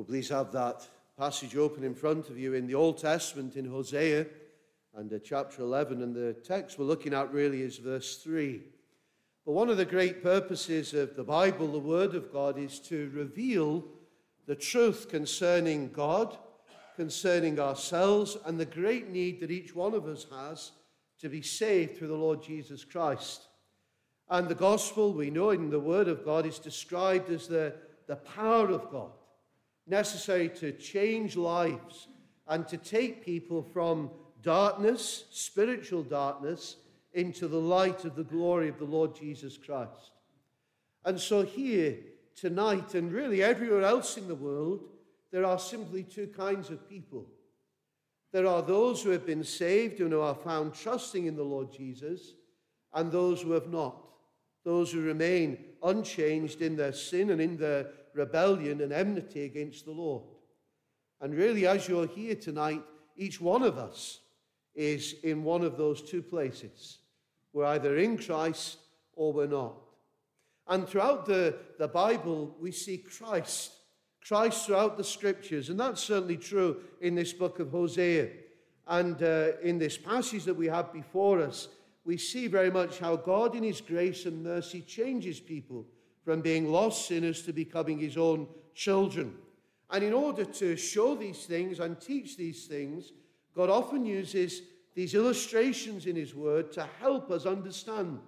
Well, please have that passage open in front of you in the Old Testament in Hosea and uh, chapter 11. And the text we're looking at really is verse 3. But one of the great purposes of the Bible, the Word of God, is to reveal the truth concerning God, concerning ourselves, and the great need that each one of us has to be saved through the Lord Jesus Christ. And the gospel, we know in the Word of God, is described as the, the power of God, necessary to change lives and to take people from darkness, spiritual darkness, into the light of the glory of the Lord Jesus Christ. And so, here tonight, and really everywhere else in the world, there are simply two kinds of people. There are those who have been saved and who are found trusting in the Lord Jesus, and those who have not those who remain unchanged in their sin and in their rebellion and enmity against the Lord. And really, as you're here tonight, each one of us is in one of those two places. We're either in Christ or we're not. And throughout the, the Bible, we see Christ, Christ throughout the scriptures. And that's certainly true in this book of Hosea. And uh, in this passage that we have before us, we see very much how God, in His grace and mercy, changes people from being lost sinners to becoming His own children. And in order to show these things and teach these things, God often uses these illustrations in His Word to help us understand.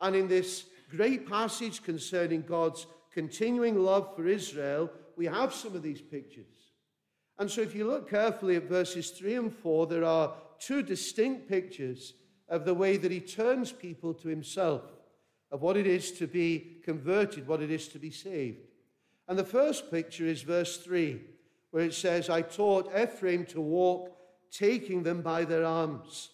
And in this great passage concerning God's continuing love for Israel, we have some of these pictures. And so, if you look carefully at verses 3 and 4, there are two distinct pictures of the way that he turns people to himself, of what it is to be converted, what it is to be saved. And the first picture is verse 3, where it says, I taught Ephraim to walk, taking them by their arms.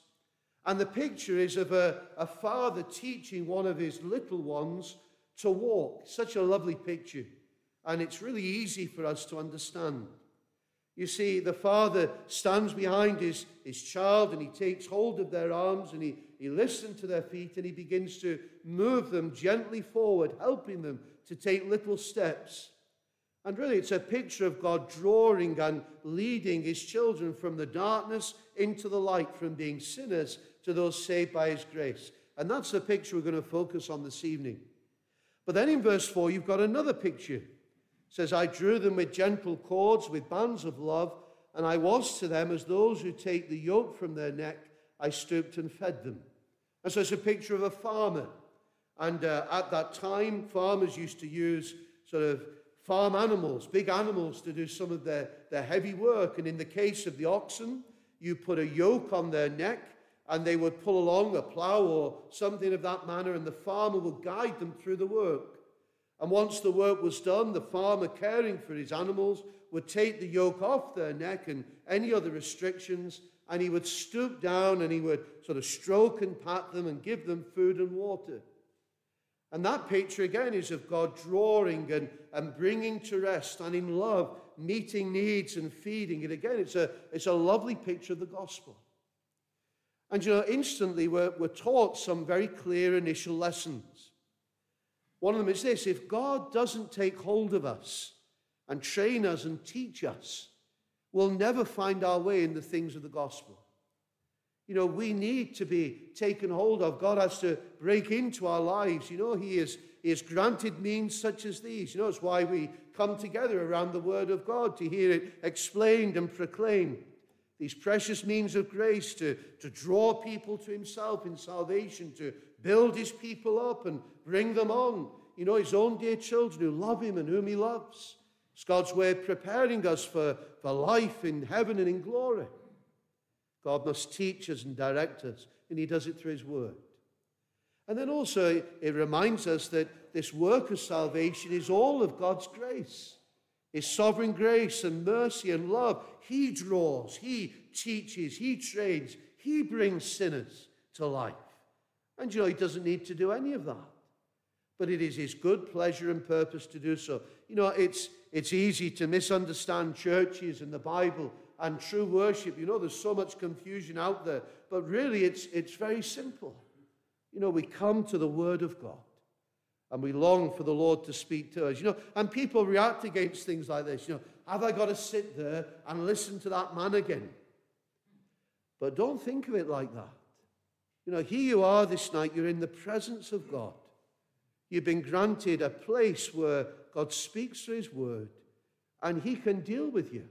And the picture is of a, a father teaching one of his little ones to walk. Such a lovely picture. And it's really easy for us to understand. You see, the father stands behind his, his child and he takes hold of their arms and he, he listens to their feet and he begins to move them gently forward, helping them to take little steps. And really, it's a picture of God drawing and leading his children from the darkness into the light, from being sinners to those saved by his grace. And that's the picture we're going to focus on this evening. But then in verse 4, you've got another picture says, I drew them with gentle cords, with bands of love, and I was to them as those who take the yoke from their neck. I stooped and fed them. And so it's a picture of a farmer. And uh, at that time, farmers used to use sort of farm animals, big animals, to do some of their, their heavy work. And in the case of the oxen, you put a yoke on their neck and they would pull along a plough or something of that manner, and the farmer would guide them through the work. And once the work was done, the farmer caring for his animals would take the yoke off their neck and any other restrictions, and he would stoop down and he would sort of stroke and pat them and give them food and water. And that picture again is of God drawing and, and bringing to rest and in love, meeting needs and feeding. And again, it's a, it's a lovely picture of the gospel. And you know, instantly we're, we're taught some very clear initial lessons. One of them is this if God doesn't take hold of us and train us and teach us, we'll never find our way in the things of the gospel. You know, we need to be taken hold of. God has to break into our lives. You know, He has, he has granted means such as these. You know, it's why we come together around the Word of God to hear it explained and proclaimed. These precious means of grace to, to draw people to Himself in salvation, to build His people up and bring them on. You know, his own dear children who love him and whom he loves. It's God's way of preparing us for, for life in heaven and in glory. God must teach us and direct us, and he does it through his word. And then also, it reminds us that this work of salvation is all of God's grace. His sovereign grace and mercy and love. He draws, He teaches, He trains, He brings sinners to life. And you know, He doesn't need to do any of that but it is his good pleasure and purpose to do so. You know, it's, it's easy to misunderstand churches and the Bible and true worship. You know, there's so much confusion out there, but really it's, it's very simple. You know, we come to the Word of God and we long for the Lord to speak to us. You know, and people react against things like this. You know, have I got to sit there and listen to that man again? But don't think of it like that. You know, here you are this night, you're in the presence of God. You've been granted a place where God speaks through His word and He can deal with you.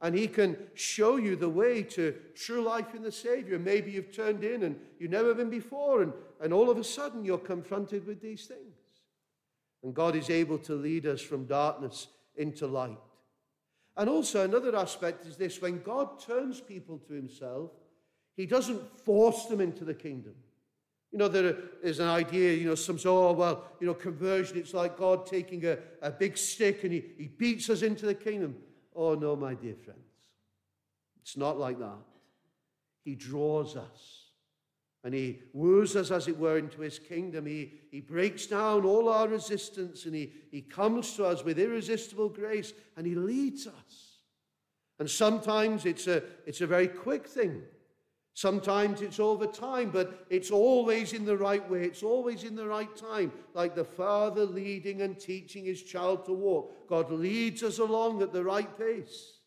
And He can show you the way to true life in the Savior. Maybe you've turned in and you've never been before, and, and all of a sudden you're confronted with these things. And God is able to lead us from darkness into light. And also, another aspect is this when God turns people to Himself, He doesn't force them into the kingdom. You know, there is an idea, you know, some say, oh, well, you know, conversion, it's like God taking a, a big stick and he, he beats us into the kingdom. Oh, no, my dear friends. It's not like that. He draws us and he woos us, as it were, into his kingdom. He, he breaks down all our resistance and he, he comes to us with irresistible grace and he leads us. And sometimes it's a, it's a very quick thing. Sometimes it's over time, but it's always in the right way. It's always in the right time, like the father leading and teaching his child to walk. God leads us along at the right pace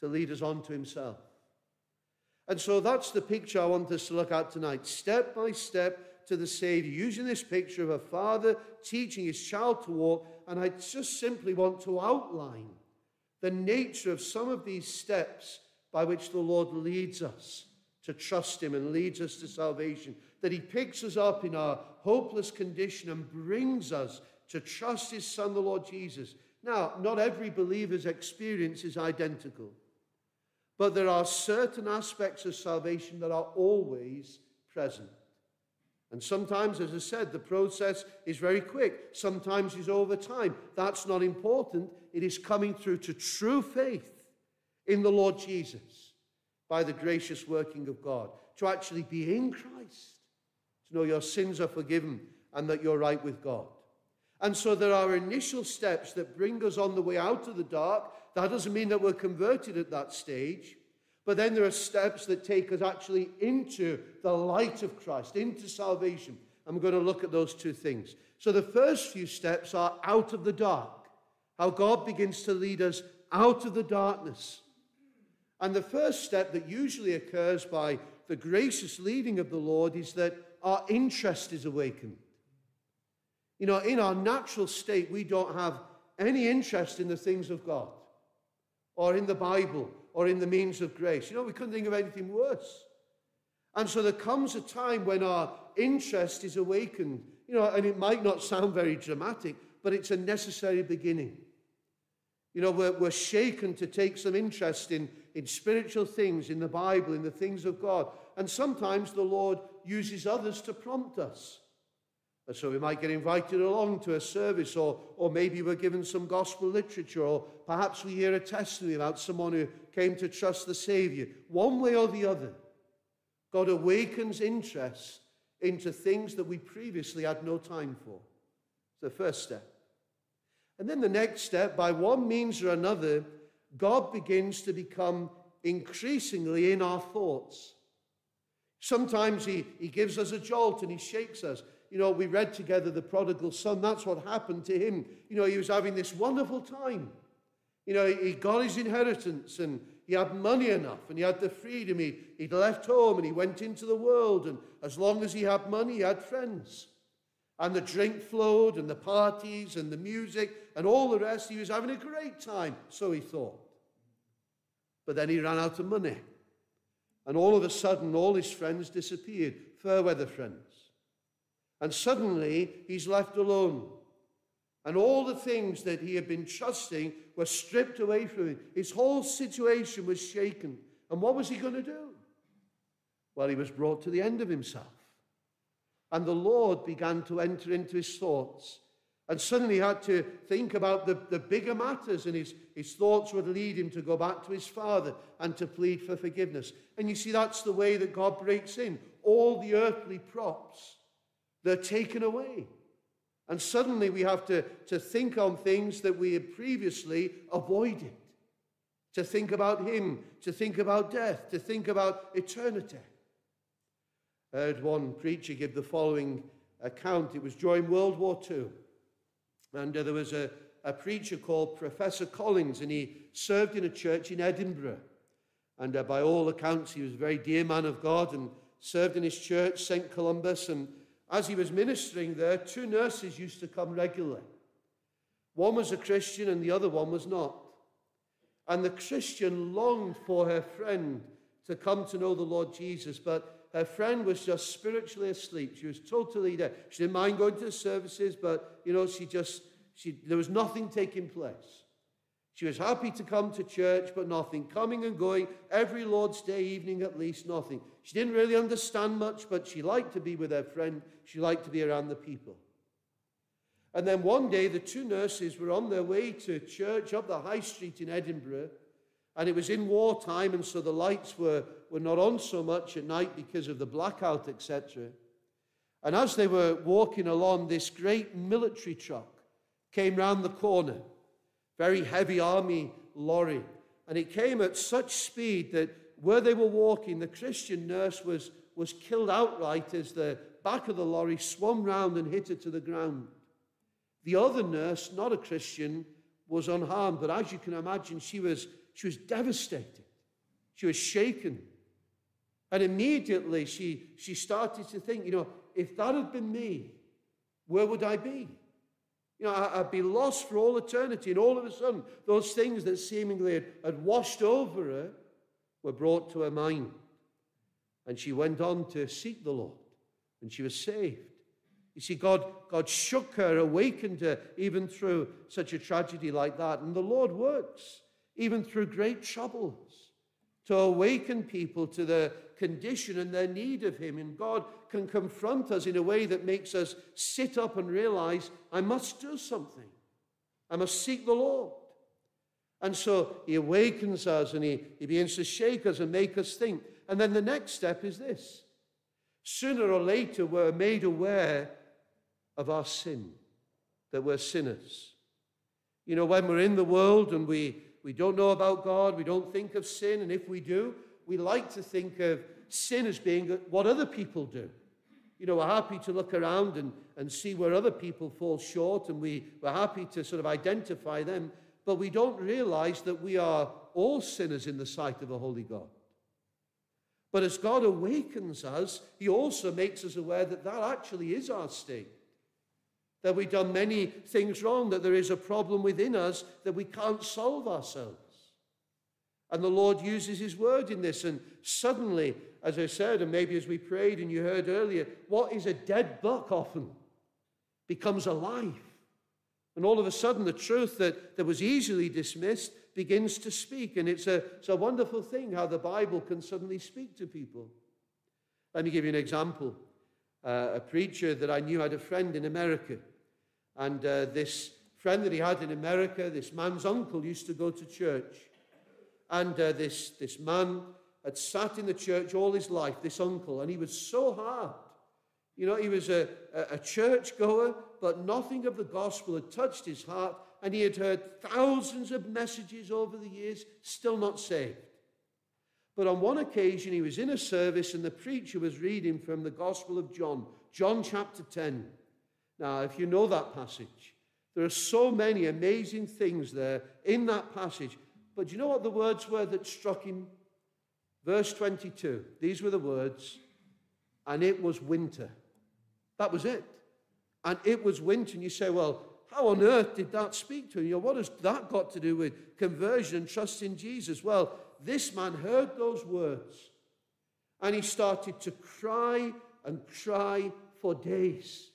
to lead us on to himself. And so that's the picture I want us to look at tonight, step by step to the Savior, using this picture of a father teaching his child to walk. And I just simply want to outline the nature of some of these steps by which the Lord leads us to trust Him and leads us to salvation. That He picks us up in our hopeless condition and brings us to trust His Son, the Lord Jesus. Now, not every believer's experience is identical, but there are certain aspects of salvation that are always present. And sometimes, as I said, the process is very quick. Sometimes it's over time. That's not important. It is coming through to true faith in the Lord Jesus by the gracious working of God, to actually be in Christ, to know your sins are forgiven and that you're right with God. And so there are initial steps that bring us on the way out of the dark. That doesn't mean that we're converted at that stage. But then there are steps that take us actually into the light of Christ, into salvation. And we're going to look at those two things. So the first few steps are out of the dark, how God begins to lead us out of the darkness and the first step that usually occurs by the gracious leading of the Lord is that our interest is awakened. You know, in our natural state, we don't have any interest in the things of God or in the Bible or in the means of grace. You know, we couldn't think of anything worse. And so there comes a time when our interest is awakened. You know, and it might not sound very dramatic, but it's a necessary beginning. You know, we're, we're shaken to take some interest in, in spiritual things, in the Bible, in the things of God. And sometimes the Lord uses others to prompt us. And so we might get invited along to a service, or, or maybe we're given some gospel literature, or perhaps we hear a testimony about someone who came to trust the Savior. One way or the other, God awakens interest into things that we previously had no time for. It's the first step. And then the next step, by one means or another, God begins to become increasingly in our thoughts. Sometimes he, he gives us a jolt and he shakes us. You know, we read together the prodigal son. That's what happened to him. You know, he was having this wonderful time. You know, he got his inheritance and he had money enough and he had the freedom. He, he'd left home and he went into the world. And as long as he had money, he had friends. And the drink flowed, and the parties, and the music, and all the rest. He was having a great time, so he thought. But then he ran out of money. And all of a sudden, all his friends disappeared, fair weather friends. And suddenly, he's left alone. And all the things that he had been trusting were stripped away from him. His whole situation was shaken. And what was he going to do? Well, he was brought to the end of himself. And the Lord began to enter into his thoughts. And suddenly he had to think about the, the bigger matters, and his, his thoughts would lead him to go back to his father and to plead for forgiveness. And you see, that's the way that God breaks in. All the earthly props, they're taken away. And suddenly we have to, to think on things that we had previously avoided. To think about Him, to think about death, to think about eternity. I heard one preacher give the following account. It was during World War II. And uh, there was a, a preacher called Professor Collins, and he served in a church in Edinburgh. And uh, by all accounts, he was a very dear man of God and served in his church, St. Columba's. And as he was ministering there, two nurses used to come regularly. One was a Christian and the other one was not. And the Christian longed for her friend to come to know the Lord Jesus, but her friend was just spiritually asleep. She was totally dead. She didn't mind going to the services, but, you know, she just, she, there was nothing taking place. She was happy to come to church, but nothing. Coming and going every Lord's Day evening at least, nothing. She didn't really understand much, but she liked to be with her friend. She liked to be around the people. And then one day, the two nurses were on their way to church up the high street in Edinburgh. And it was in wartime, and so the lights were, were not on so much at night because of the blackout, etc. And as they were walking along, this great military truck came round the corner very heavy army lorry. And it came at such speed that where they were walking, the Christian nurse was, was killed outright as the back of the lorry swung round and hit her to the ground. The other nurse, not a Christian, was unharmed, but as you can imagine, she was, she was devastated. She was shaken. And immediately she, she started to think, you know, if that had been me, where would I be? You know, I'd be lost for all eternity. And all of a sudden, those things that seemingly had, had washed over her were brought to her mind. And she went on to seek the Lord, and she was saved. You see, God, God shook her, awakened her, even through such a tragedy like that. And the Lord works, even through great troubles, to awaken people to the condition and their need of Him. And God can confront us in a way that makes us sit up and realize, I must do something. I must seek the Lord. And so He awakens us and He, he begins to shake us and make us think. And then the next step is this sooner or later, we're made aware of our sin, that we're sinners. You know, when we're in the world and we, we don't know about God, we don't think of sin, and if we do, we like to think of sin as being what other people do. You know, we're happy to look around and, and see where other people fall short, and we, we're happy to sort of identify them, but we don't realize that we are all sinners in the sight of a holy God. But as God awakens us, He also makes us aware that that actually is our state. That we've done many things wrong, that there is a problem within us that we can't solve ourselves. And the Lord uses his word in this. And suddenly, as I said, and maybe as we prayed and you heard earlier, what is a dead buck often becomes alive. And all of a sudden, the truth that, that was easily dismissed begins to speak. And it's a, it's a wonderful thing how the Bible can suddenly speak to people. Let me give you an example. Uh, a preacher that I knew had a friend in America. And uh, this friend that he had in America, this man's uncle, used to go to church. And uh, this, this man had sat in the church all his life, this uncle, and he was so hard. You know, he was a, a, a church goer, but nothing of the gospel had touched his heart, and he had heard thousands of messages over the years, still not saved. But on one occasion, he was in a service, and the preacher was reading from the Gospel of John, John chapter 10. Now, if you know that passage, there are so many amazing things there in that passage. But do you know what the words were that struck him? Verse 22. These were the words, and it was winter. That was it. And it was winter. And you say, well, how on earth did that speak to him? You know, what has that got to do with conversion and trust in Jesus? Well, this man heard those words and he started to cry and cry for days.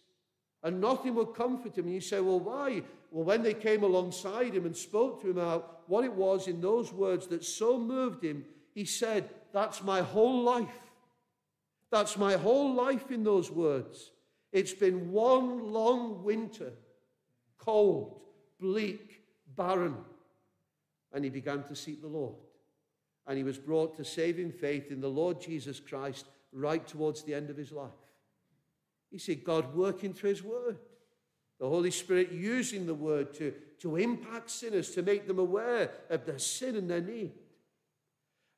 And nothing would comfort him. And you say, well, why? Well, when they came alongside him and spoke to him about what it was in those words that so moved him, he said, That's my whole life. That's my whole life in those words. It's been one long winter, cold, bleak, barren. And he began to seek the Lord. And he was brought to saving faith in the Lord Jesus Christ right towards the end of his life. You see God working through his word. The Holy Spirit using the word to, to impact sinners, to make them aware of their sin and their need.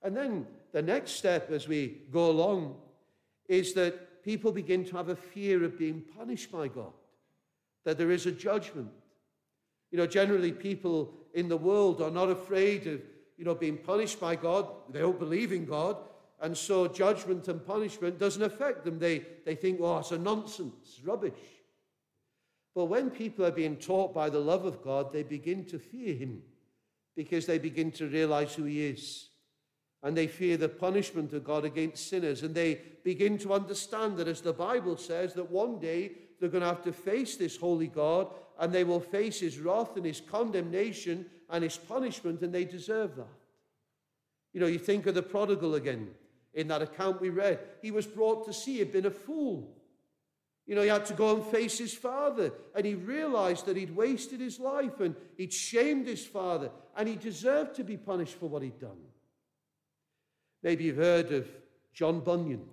And then the next step as we go along is that people begin to have a fear of being punished by God, that there is a judgment. You know, generally people in the world are not afraid of, you know, being punished by God. They don't believe in God. And so judgment and punishment doesn't affect them. They, they think, oh, it's a nonsense, rubbish. But when people are being taught by the love of God, they begin to fear him because they begin to realize who he is. And they fear the punishment of God against sinners. And they begin to understand that, as the Bible says, that one day they're going to have to face this holy God and they will face his wrath and his condemnation and his punishment, and they deserve that. You know, you think of the prodigal again in that account we read. He was brought to see he'd been a fool. You know, he had to go and face his father, and he realized that he'd wasted his life and he'd shamed his father, and he deserved to be punished for what he'd done. Maybe you've heard of John Bunyan.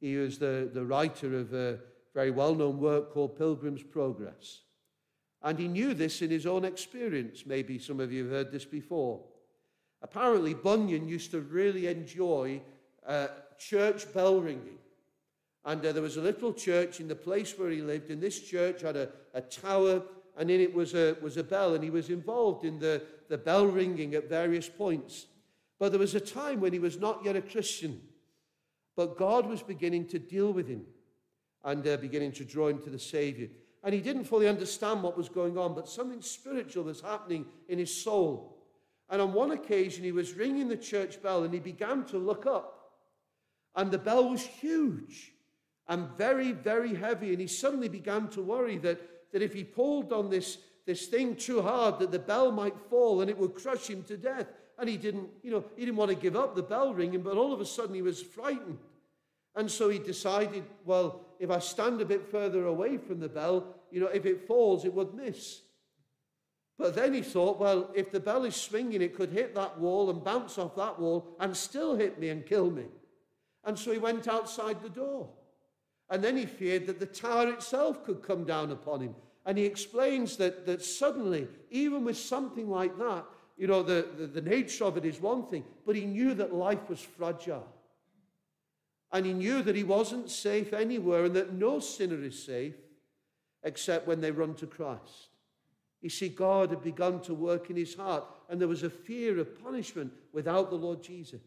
He was the, the writer of a very well known work called Pilgrim's Progress. And he knew this in his own experience. Maybe some of you have heard this before. Apparently, Bunyan used to really enjoy uh, church bell ringing. And uh, there was a little church in the place where he lived, and this church had a, a tower, and in it was a, was a bell, and he was involved in the, the bell ringing at various points. But there was a time when he was not yet a Christian, but God was beginning to deal with him and uh, beginning to draw him to the Savior. And he didn't fully understand what was going on, but something spiritual was happening in his soul. And on one occasion, he was ringing the church bell and he began to look up. And the bell was huge and very, very heavy. And he suddenly began to worry that, that if he pulled on this, this thing too hard, that the bell might fall and it would crush him to death. And he didn't, you know, he didn't want to give up the bell ringing, but all of a sudden he was frightened. And so he decided, well, if I stand a bit further away from the bell, you know, if it falls, it would miss. But then he thought, well, if the bell is swinging, it could hit that wall and bounce off that wall and still hit me and kill me. And so he went outside the door. And then he feared that the tower itself could come down upon him. And he explains that, that suddenly, even with something like that, you know, the, the, the nature of it is one thing, but he knew that life was fragile. And he knew that he wasn't safe anywhere and that no sinner is safe except when they run to Christ. You see, God had begun to work in his heart, and there was a fear of punishment without the Lord Jesus.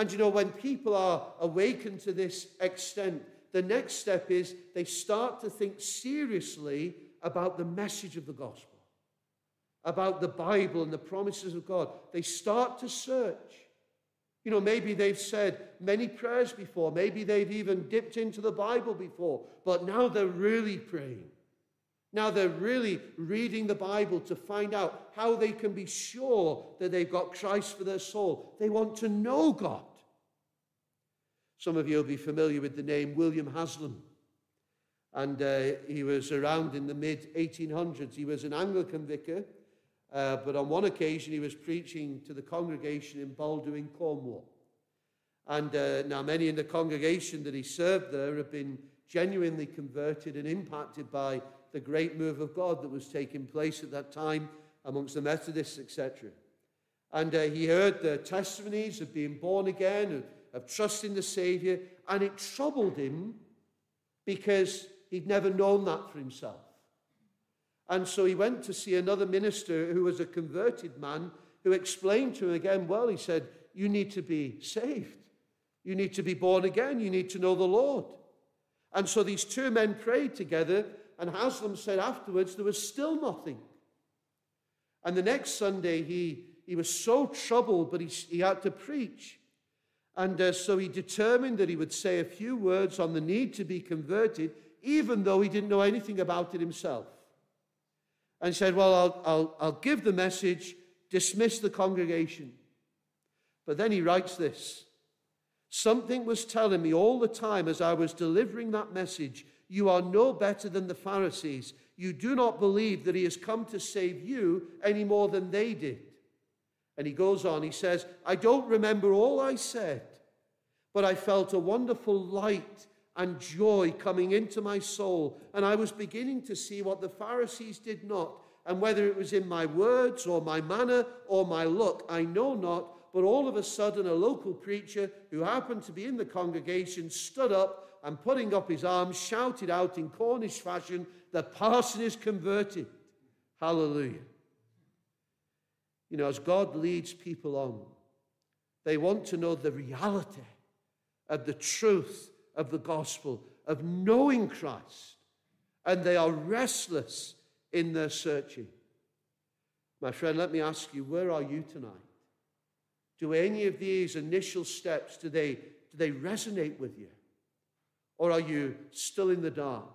And you know, when people are awakened to this extent, the next step is they start to think seriously about the message of the gospel, about the Bible and the promises of God. They start to search. You know, maybe they've said many prayers before, maybe they've even dipped into the Bible before, but now they're really praying. Now they're really reading the Bible to find out how they can be sure that they've got Christ for their soul. They want to know God. Some of you will be familiar with the name William Haslam. And uh, he was around in the mid 1800s. He was an Anglican vicar uh, but on one occasion, he was preaching to the congregation in Baldhu, Cornwall. And uh, now, many in the congregation that he served there have been genuinely converted and impacted by the great move of God that was taking place at that time amongst the Methodists, etc. And uh, he heard the testimonies of being born again, of, of trusting the Savior, and it troubled him because he'd never known that for himself. And so he went to see another minister who was a converted man who explained to him again, well, he said, you need to be saved. You need to be born again. You need to know the Lord. And so these two men prayed together, and Haslam said afterwards there was still nothing. And the next Sunday, he, he was so troubled, but he, he had to preach. And uh, so he determined that he would say a few words on the need to be converted, even though he didn't know anything about it himself and said, Well, I'll, I'll, I'll give the message, dismiss the congregation. But then he writes this Something was telling me all the time as I was delivering that message you are no better than the Pharisees. You do not believe that he has come to save you any more than they did. And he goes on, he says, I don't remember all I said, but I felt a wonderful light and joy coming into my soul. And I was beginning to see what the Pharisees did not. And whether it was in my words or my manner or my look, I know not. But all of a sudden, a local preacher who happened to be in the congregation stood up and putting up his arms shouted out in Cornish fashion, The parson is converted. Hallelujah. You know, as God leads people on, they want to know the reality of the truth of the gospel, of knowing Christ, and they are restless in their searching. My friend, let me ask you, where are you tonight? Do any of these initial steps, do they, do they resonate with you? Or are you still in the dark?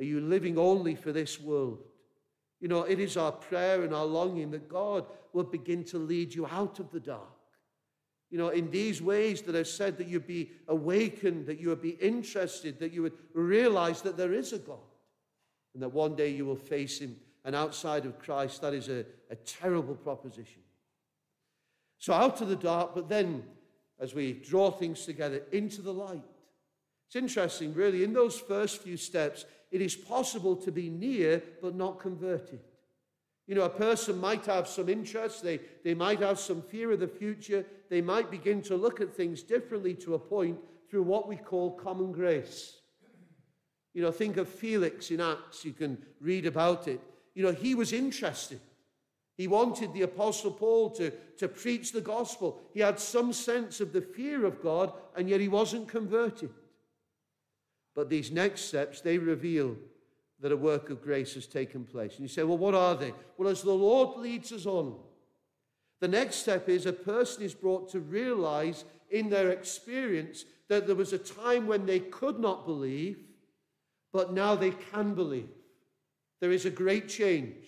Are you living only for this world? You know, it is our prayer and our longing that God will begin to lead you out of the dark. You know, in these ways that I've said, that you'd be awakened, that you would be interested, that you would realize that there is a God, and that one day you will face Him. And outside of Christ, that is a, a terrible proposition. So out of the dark, but then as we draw things together, into the light. It's interesting, really, in those first few steps, it is possible to be near but not converted. You know, a person might have some interest, they, they might have some fear of the future, they might begin to look at things differently to a point through what we call common grace. You know, think of Felix in Acts, you can read about it. You know, he was interested. He wanted the Apostle Paul to, to preach the gospel. He had some sense of the fear of God, and yet he wasn't converted. But these next steps, they reveal that a work of grace has taken place. And you say, well, what are they? Well, as the Lord leads us on, the next step is a person is brought to realize in their experience that there was a time when they could not believe, but now they can believe. There is a great change.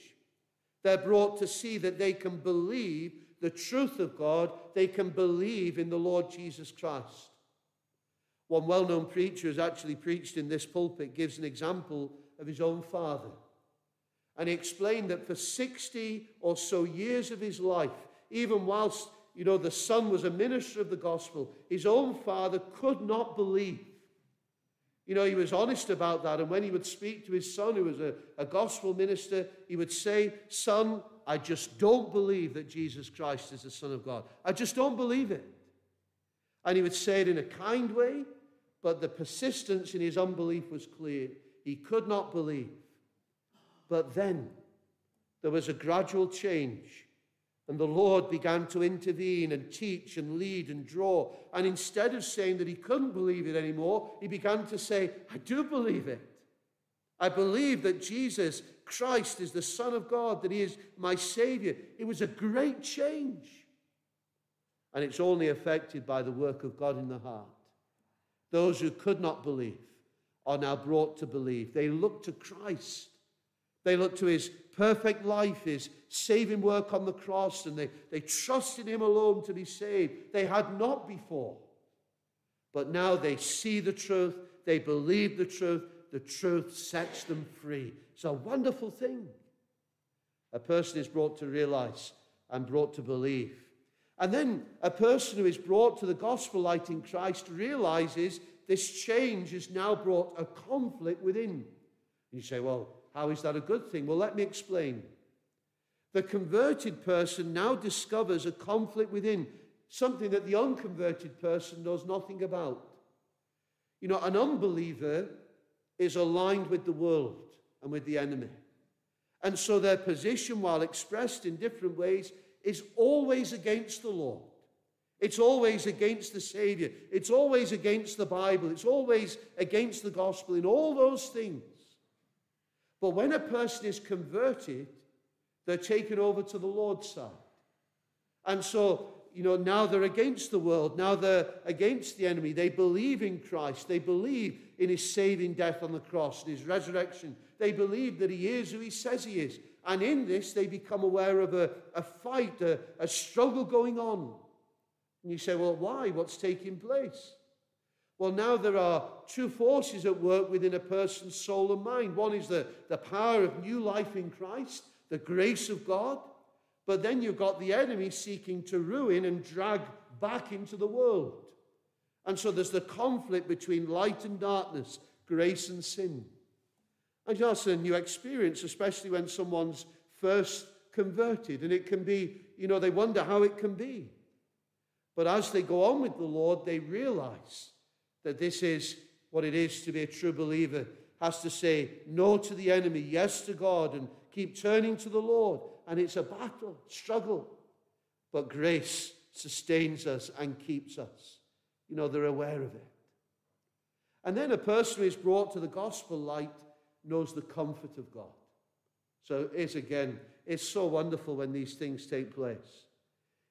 They're brought to see that they can believe the truth of God, they can believe in the Lord Jesus Christ. One well known preacher has actually preached in this pulpit gives an example of his own father. And he explained that for 60 or so years of his life, even whilst, you know, the son was a minister of the gospel, his own father could not believe. You know, he was honest about that. And when he would speak to his son, who was a, a gospel minister, he would say, Son, I just don't believe that Jesus Christ is the Son of God. I just don't believe it. And he would say it in a kind way, but the persistence in his unbelief was clear. He could not believe. But then there was a gradual change, and the Lord began to intervene and teach and lead and draw. And instead of saying that he couldn't believe it anymore, he began to say, I do believe it. I believe that Jesus Christ is the Son of God, that he is my Savior. It was a great change. And it's only affected by the work of God in the heart. Those who could not believe are now brought to believe. They look to Christ. They look to his perfect life, his saving work on the cross, and they, they trust in him alone to be saved. They had not before. But now they see the truth, they believe the truth, the truth sets them free. It's a wonderful thing. A person is brought to realize and brought to believe. And then a person who is brought to the gospel light in Christ realizes this change has now brought a conflict within. And you say, well, how is that a good thing? Well, let me explain. The converted person now discovers a conflict within, something that the unconverted person knows nothing about. You know, an unbeliever is aligned with the world and with the enemy. And so their position, while expressed in different ways, is always against the Lord. It's always against the Savior. It's always against the Bible. It's always against the gospel in all those things. But when a person is converted, they're taken over to the Lord's side. And so, you know, now they're against the world. Now they're against the enemy. They believe in Christ. They believe in his saving death on the cross and his resurrection. They believe that he is who he says he is. And in this, they become aware of a, a fight, a, a struggle going on. And you say, well, why? What's taking place? Well, now there are two forces at work within a person's soul and mind. One is the, the power of new life in Christ, the grace of God. But then you've got the enemy seeking to ruin and drag back into the world. And so there's the conflict between light and darkness, grace and sin. And that's a new experience, especially when someone's first converted. And it can be, you know, they wonder how it can be. But as they go on with the Lord, they realize that this is what it is to be a true believer. Has to say no to the enemy, yes to God, and keep turning to the Lord. And it's a battle, struggle. But grace sustains us and keeps us. You know, they're aware of it. And then a person who is brought to the gospel light knows the comfort of God. So it's again, it's so wonderful when these things take place.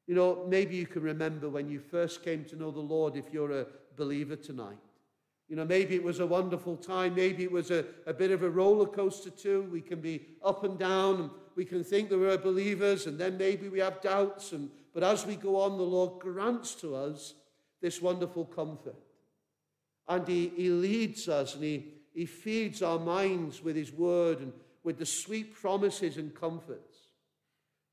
You know, maybe you can remember when you first came to know the Lord if you're a believer tonight. You know, maybe it was a wonderful time. Maybe it was a, a bit of a roller coaster too. We can be up and down and we can think that we're believers and then maybe we have doubts. And, but as we go on, the Lord grants to us this wonderful comfort. And He, he leads us and he, he feeds our minds with His word and with the sweet promises and comforts.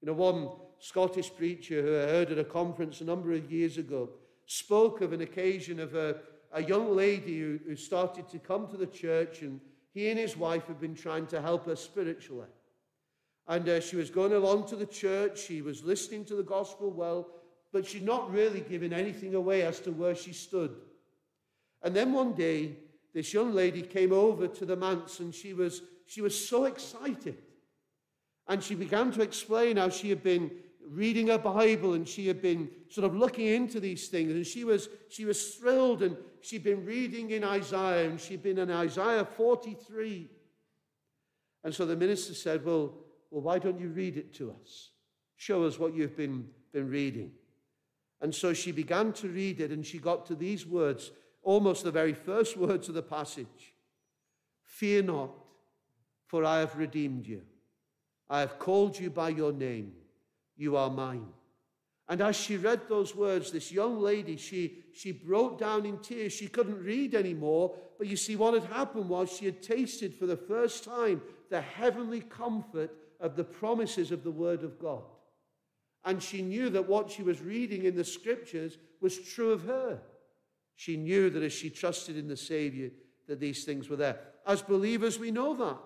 You know, one Scottish preacher who I heard at a conference a number of years ago spoke of an occasion of a a young lady who, who started to come to the church, and he and his wife had been trying to help her spiritually. And uh, she was going along to the church, she was listening to the gospel well, but she'd not really given anything away as to where she stood. And then one day, this young lady came over to the manse and she was, she was so excited. And she began to explain how she had been reading her Bible and she had been sort of looking into these things and she was, she was thrilled and she'd been reading in Isaiah and she'd been in Isaiah 43. And so the minister said, well, well, why don't you read it to us? Show us what you've been, been reading. And so she began to read it and she got to these words, almost the very first words of the passage Fear not, for I have redeemed you. I have called you by your name. You are mine. And as she read those words, this young lady, she, she broke down in tears. She couldn't read anymore. But you see, what had happened was she had tasted for the first time the heavenly comfort of the promises of the Word of God. And she knew that what she was reading in the scriptures was true of her. She knew that as she trusted in the Savior, that these things were there. As believers, we know that.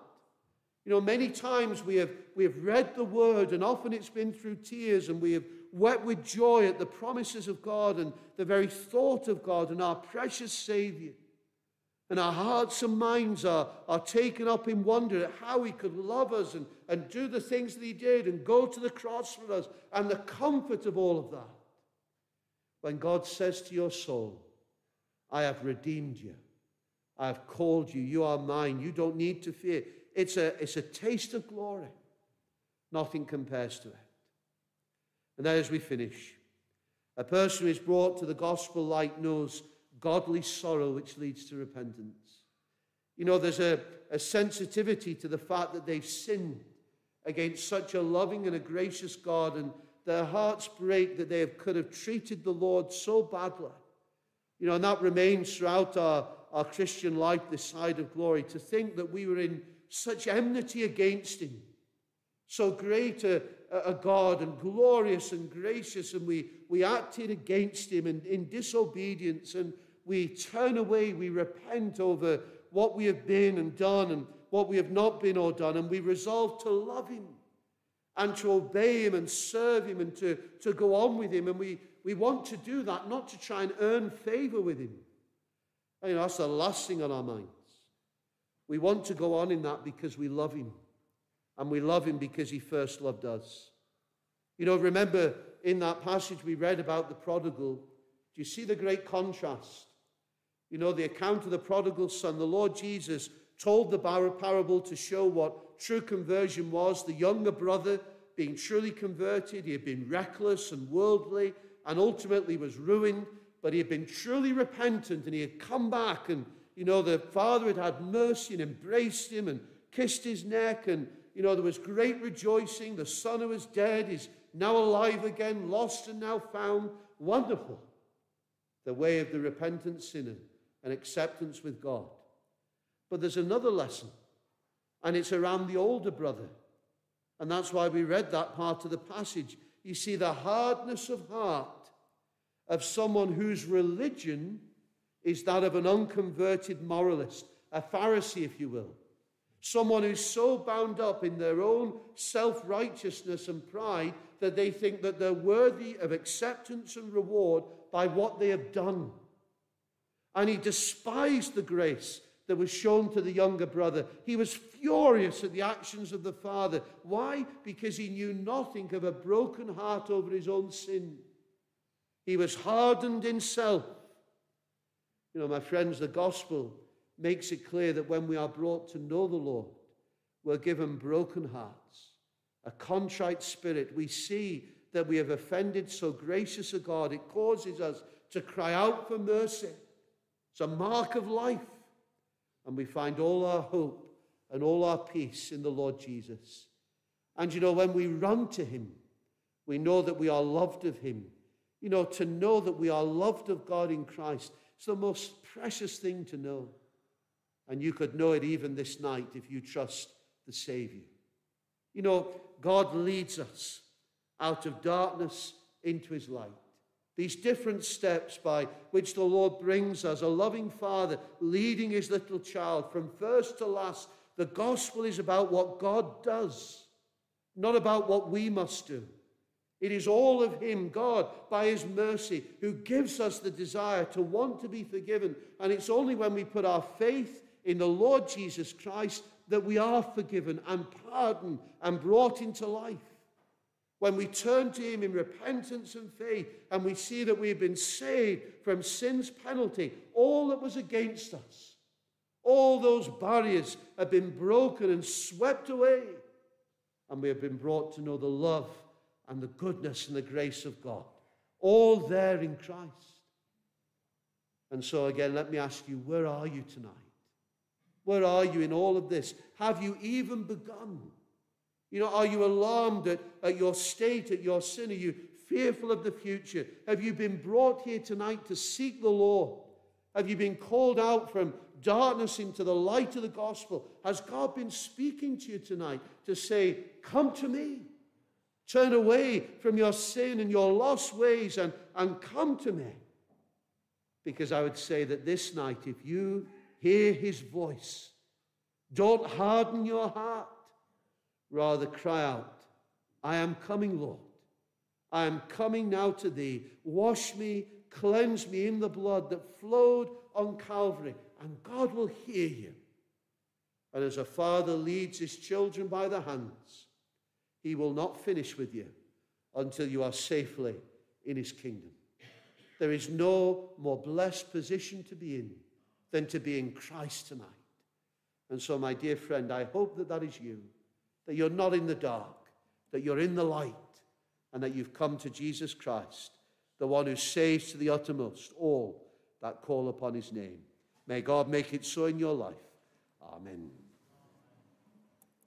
You know, many times we have, we have read the word, and often it's been through tears, and we have wept with joy at the promises of God and the very thought of God and our precious Savior. And our hearts and minds are, are taken up in wonder at how He could love us and, and do the things that He did and go to the cross for us and the comfort of all of that. When God says to your soul, I have redeemed you, I have called you, you are mine, you don't need to fear. It's a, it's a taste of glory. Nothing compares to it. And then as we finish, a person who is brought to the gospel light knows godly sorrow which leads to repentance. You know, there's a, a sensitivity to the fact that they've sinned against such a loving and a gracious God, and their hearts break that they have, could have treated the Lord so badly. You know, and that remains throughout our, our Christian life, this side of glory, to think that we were in such enmity against him. So great a, a God and glorious and gracious, and we, we acted against him in, in disobedience, and we turn away, we repent over what we have been and done and what we have not been or done, and we resolve to love him and to obey him and serve him and to, to go on with him. And we, we want to do that, not to try and earn favor with him. You know, that's the last thing on our minds. We want to go on in that because we love Him. And we love Him because He first loved us. You know, remember in that passage we read about the prodigal, do you see the great contrast? You know, the account of the prodigal son. The Lord Jesus told the parable to show what true conversion was. The younger brother being truly converted, he had been reckless and worldly and ultimately was ruined, but he had been truly repentant and he had come back and you know, the father had had mercy and embraced him and kissed his neck. And, you know, there was great rejoicing. The son who was dead is now alive again, lost and now found. Wonderful. The way of the repentant sinner and acceptance with God. But there's another lesson, and it's around the older brother. And that's why we read that part of the passage. You see, the hardness of heart of someone whose religion is that of an unconverted moralist, a Pharisee, if you will. Someone who's so bound up in their own self righteousness and pride that they think that they're worthy of acceptance and reward by what they have done. And he despised the grace that was shown to the younger brother. He was furious at the actions of the father. Why? Because he knew nothing of a broken heart over his own sin. He was hardened in self. You know, my friends, the gospel makes it clear that when we are brought to know the Lord, we're given broken hearts, a contrite spirit. We see that we have offended so gracious a God, it causes us to cry out for mercy. It's a mark of life. And we find all our hope and all our peace in the Lord Jesus. And you know, when we run to Him, we know that we are loved of Him. You know, to know that we are loved of God in Christ, it's the most precious thing to know. And you could know it even this night if you trust the Savior. You know, God leads us out of darkness into his light. These different steps by which the Lord brings us, a loving father leading his little child from first to last. The gospel is about what God does, not about what we must do. It is all of Him, God, by His mercy, who gives us the desire to want to be forgiven. And it's only when we put our faith in the Lord Jesus Christ that we are forgiven and pardoned and brought into life. When we turn to Him in repentance and faith and we see that we've been saved from sin's penalty, all that was against us, all those barriers have been broken and swept away, and we have been brought to know the love and the goodness and the grace of God, all there in Christ. And so, again, let me ask you, where are you tonight? Where are you in all of this? Have you even begun? You know, are you alarmed at, at your state, at your sin? Are you fearful of the future? Have you been brought here tonight to seek the Lord? Have you been called out from darkness into the light of the gospel? Has God been speaking to you tonight to say, Come to me? Turn away from your sin and your lost ways and, and come to me. Because I would say that this night, if you hear his voice, don't harden your heart. Rather, cry out, I am coming, Lord. I am coming now to thee. Wash me, cleanse me in the blood that flowed on Calvary, and God will hear you. And as a father leads his children by the hands, he will not finish with you until you are safely in his kingdom. There is no more blessed position to be in than to be in Christ tonight. And so, my dear friend, I hope that that is you that you're not in the dark, that you're in the light, and that you've come to Jesus Christ, the one who saves to the uttermost all that call upon his name. May God make it so in your life. Amen.